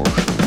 emotion.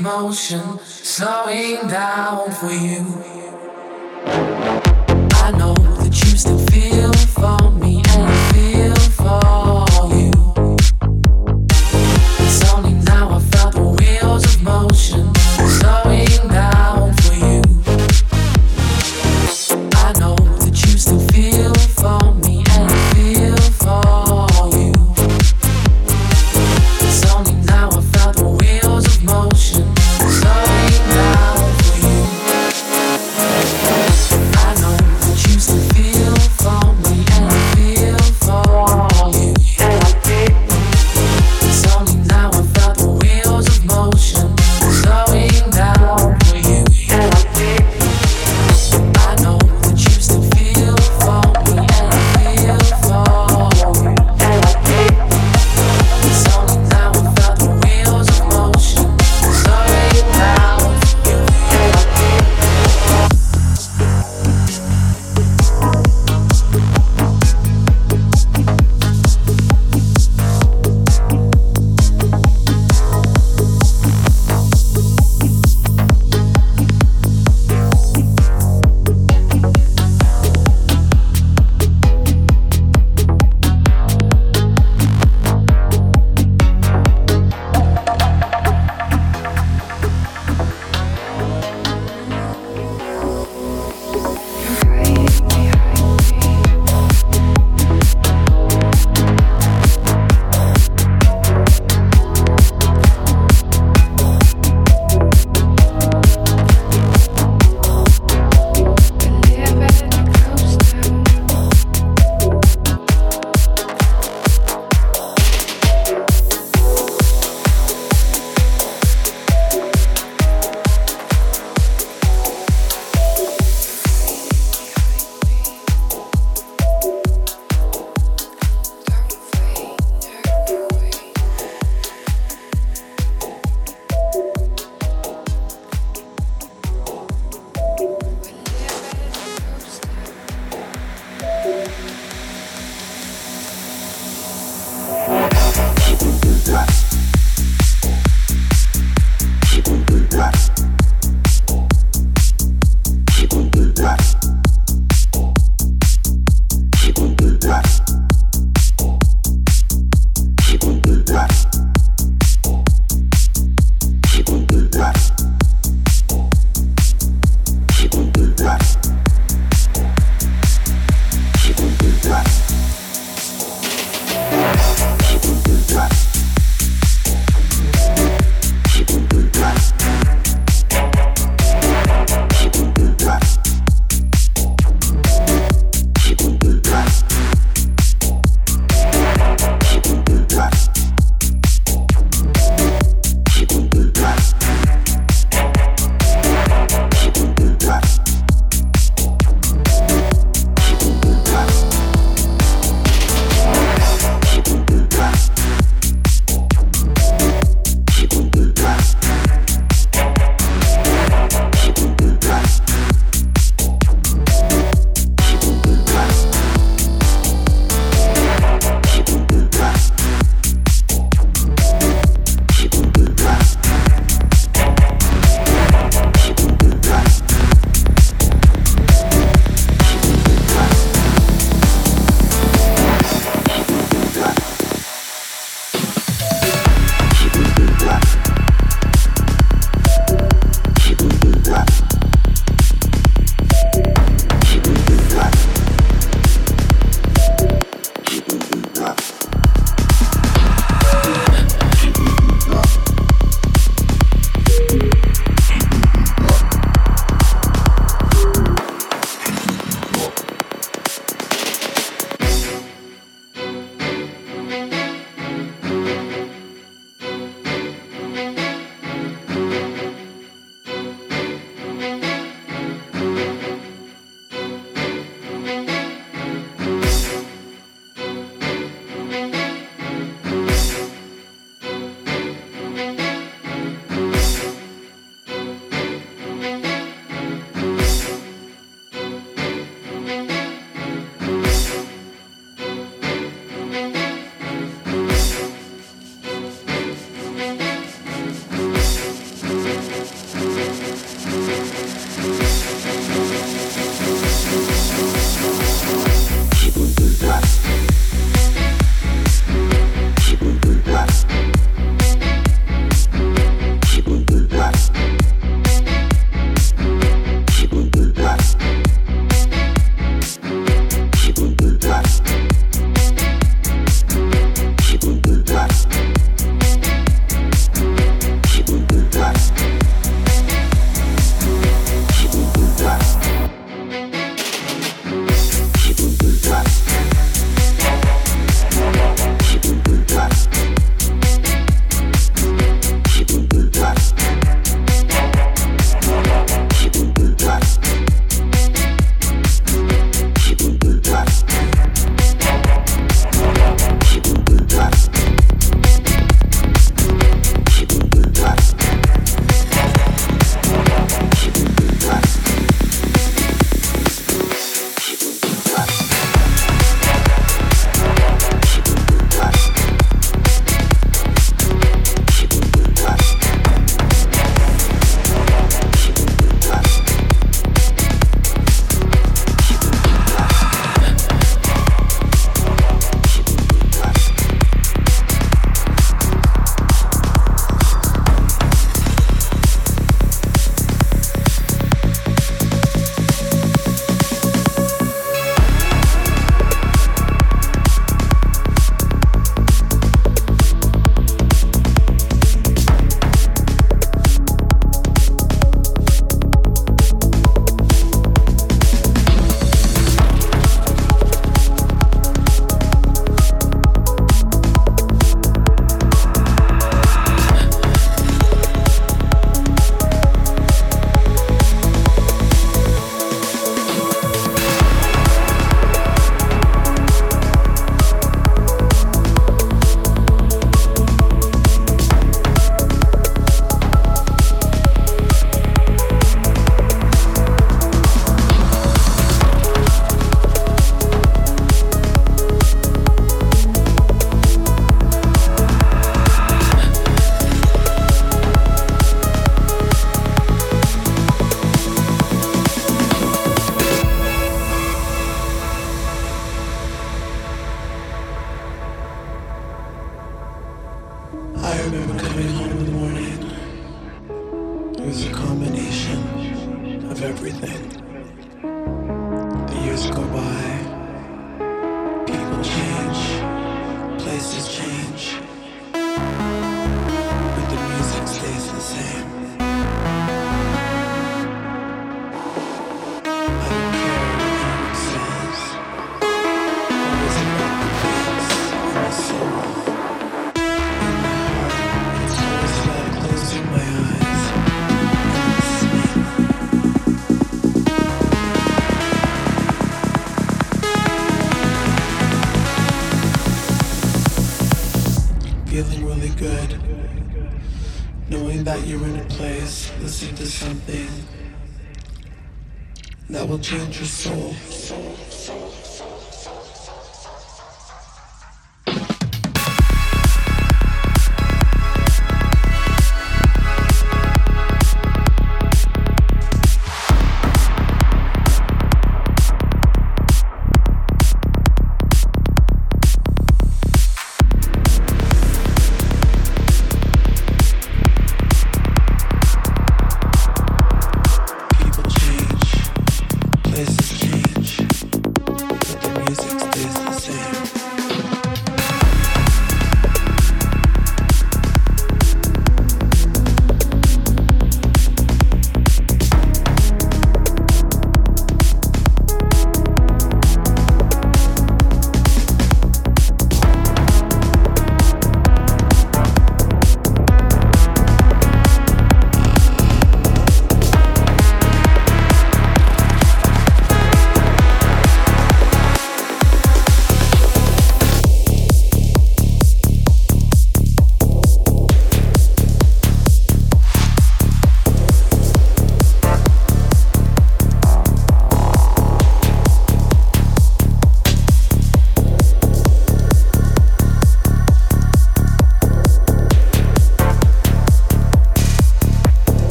Motion slowing down for you.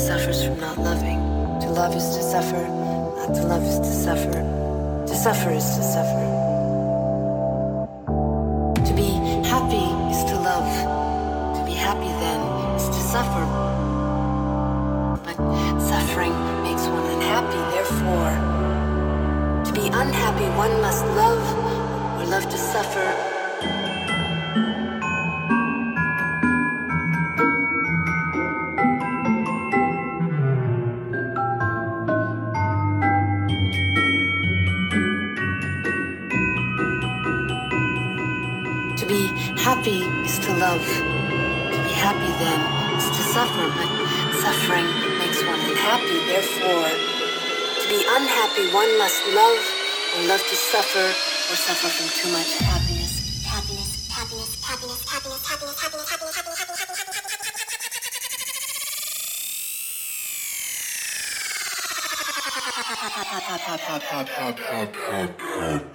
suffers from not loving. To love is to suffer, not to love is to suffer. To suffer is to suffer. To be happy is to love. To be happy then is to suffer. But suffering makes one unhappy, therefore, to be unhappy one must love or love to suffer. country, one must love or love to suffer or suffer from too much happiness. Happiness, happiness, happiness, happiness, happiness, happiness, happiness, happiness, happiness.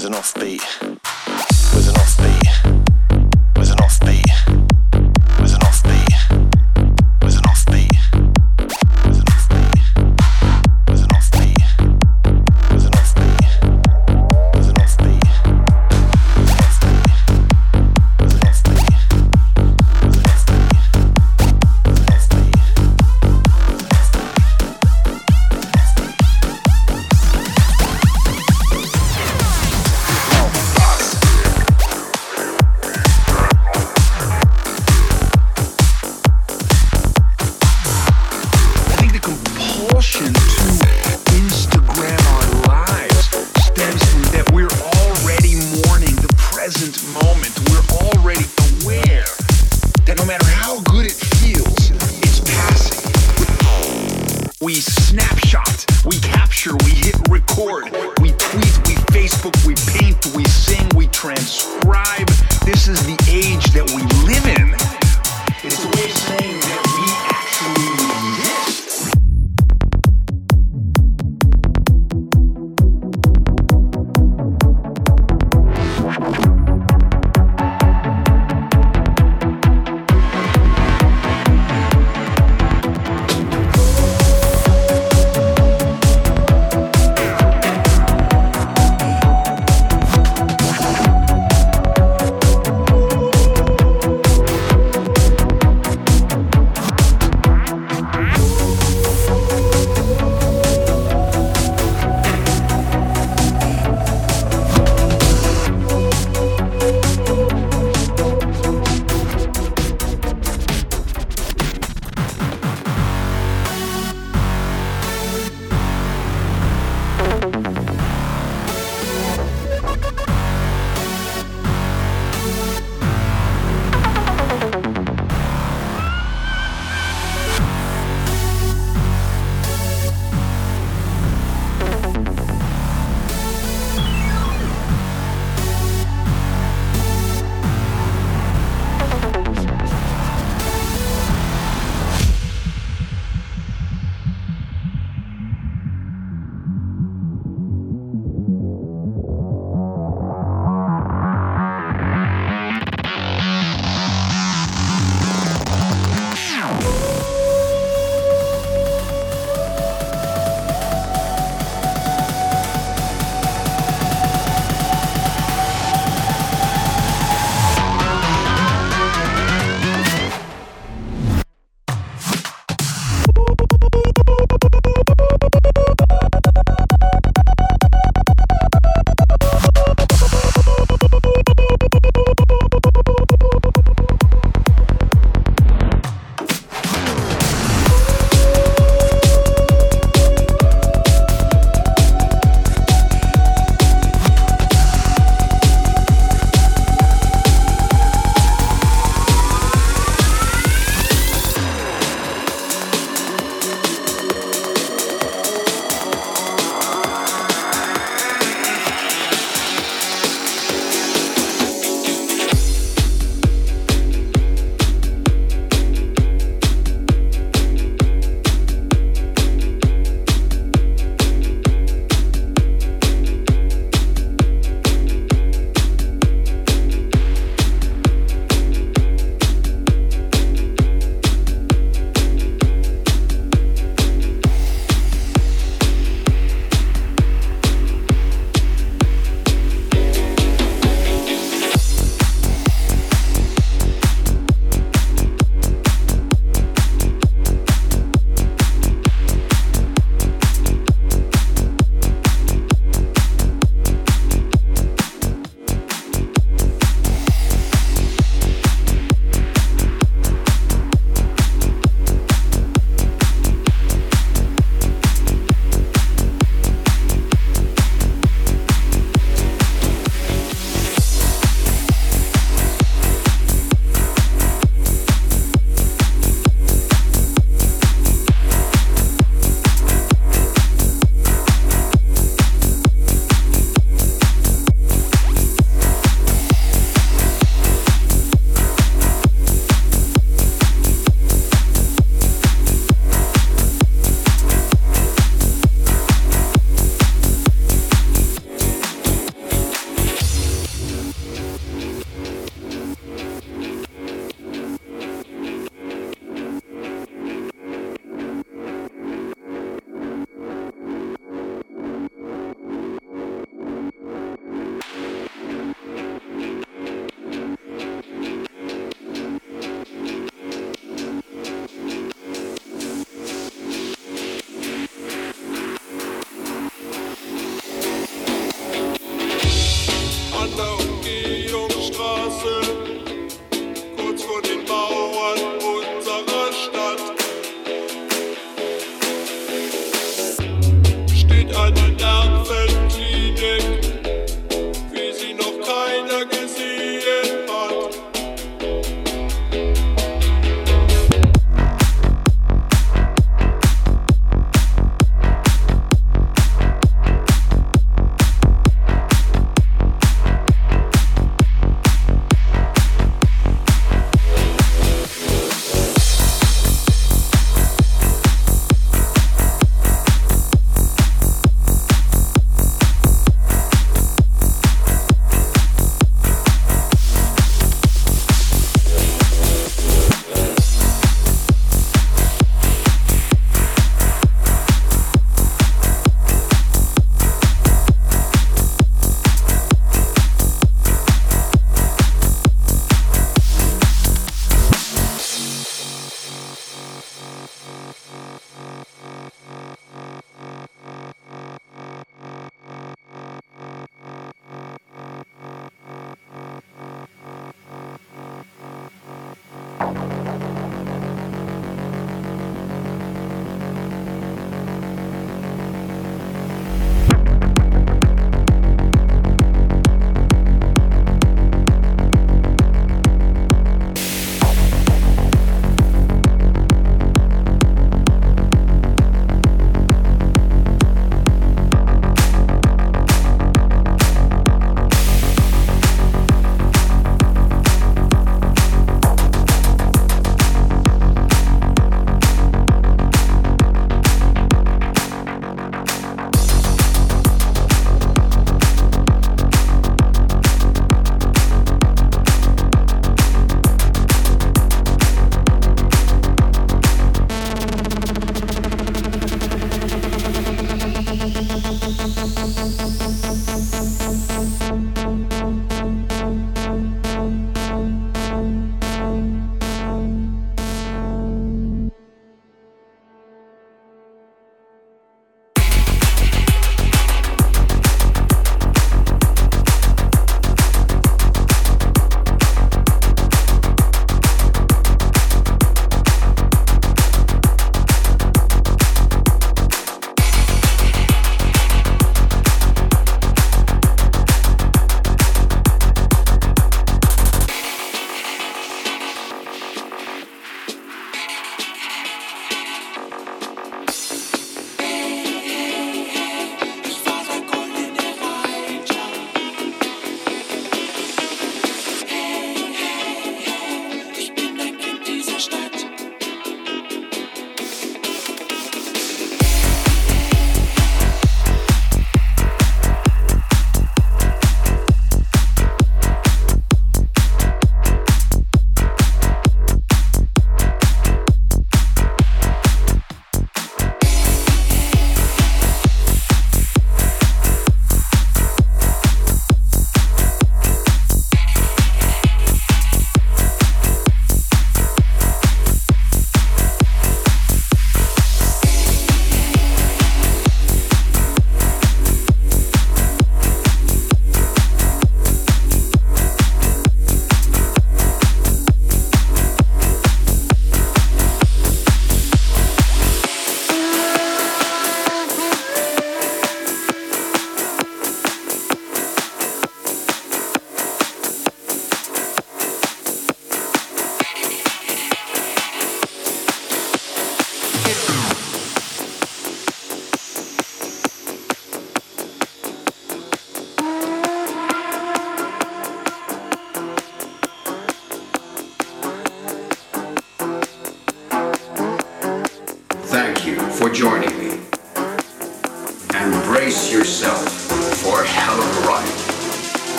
With an offbeat,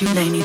you lay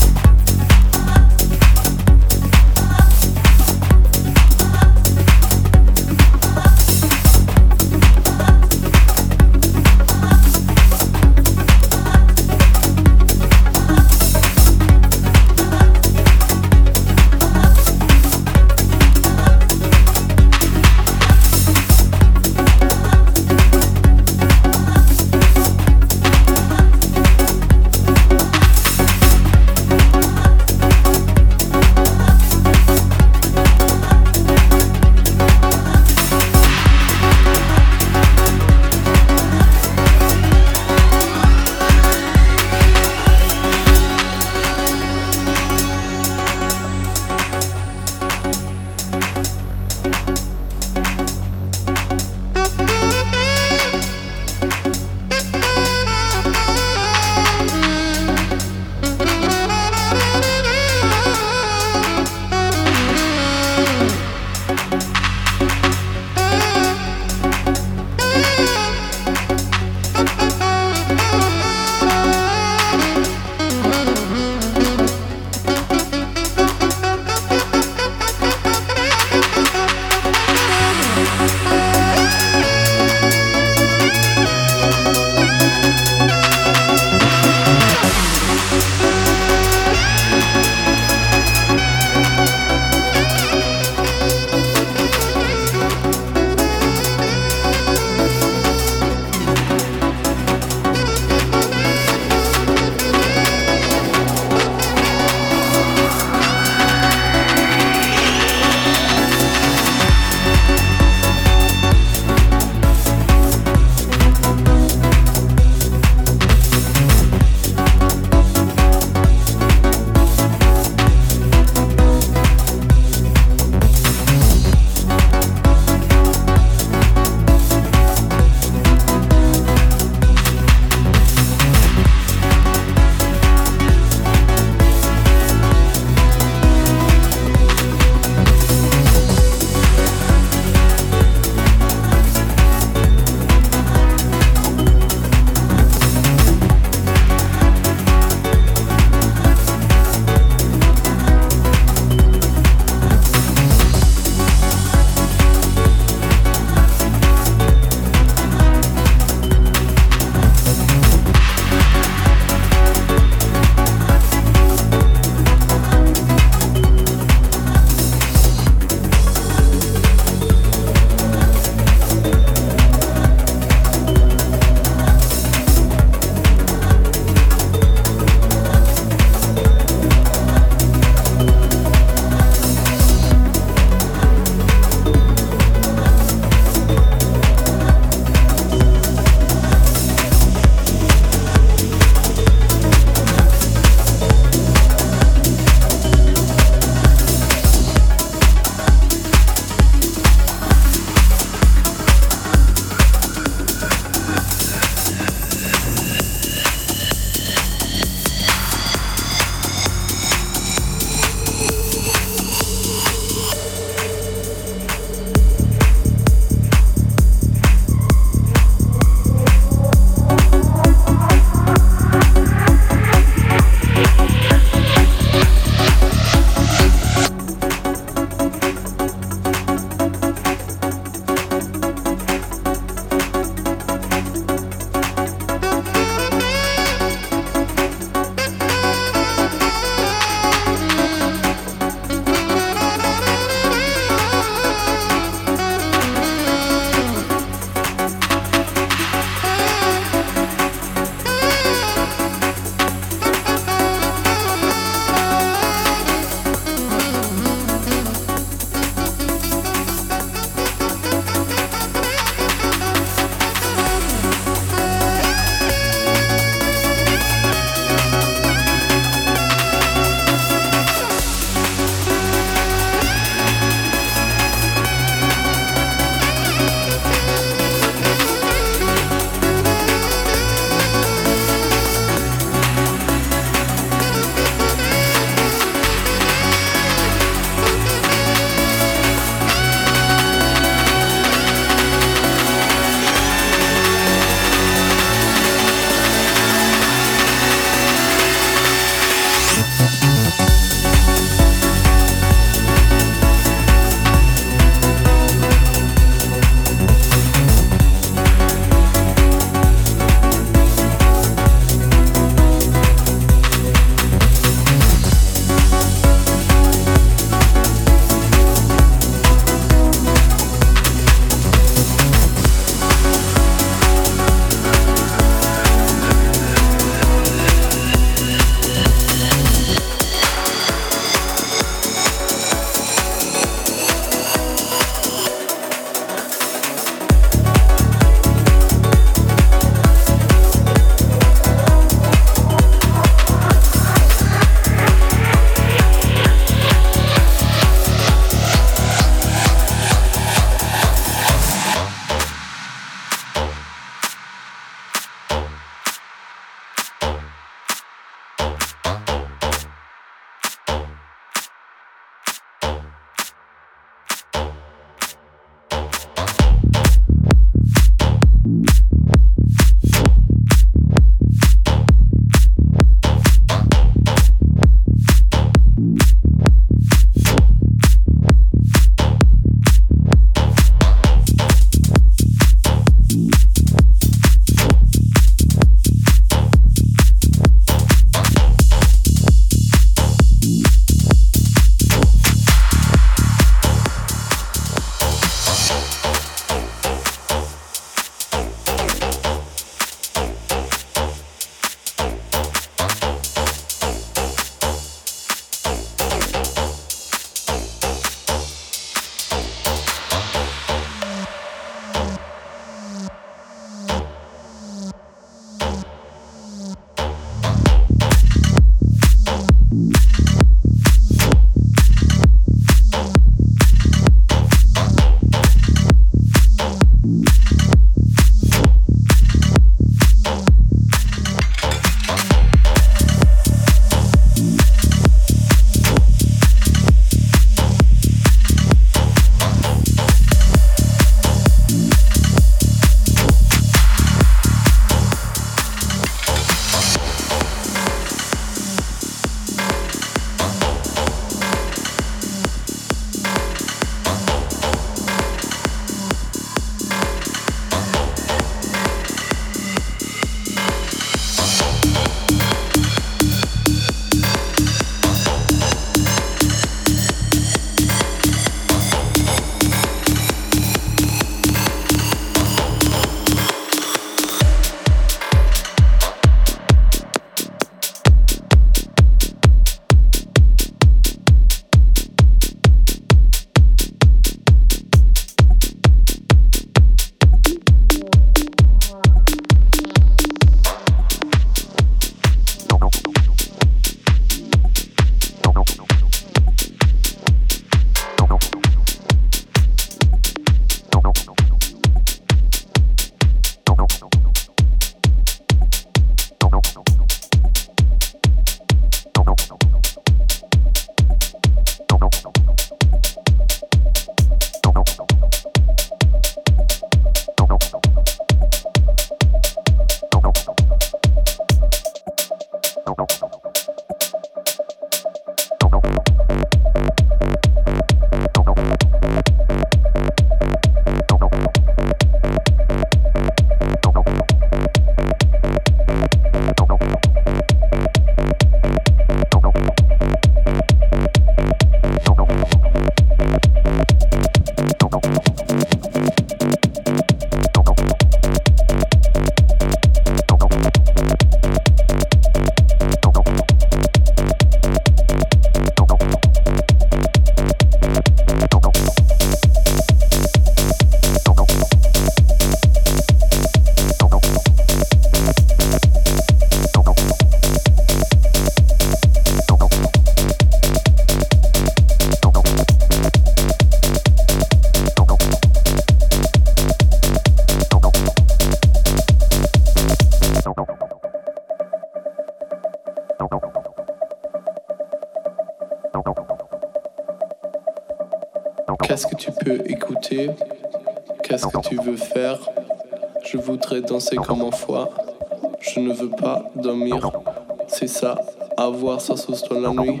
ça, avoir sa sauce dans la nuit.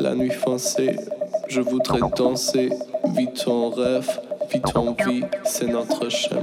La nuit foncée, je voudrais danser. Vis ton rêve, vis ton vie, c'est notre chemin.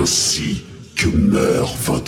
Ainsi que meurt votre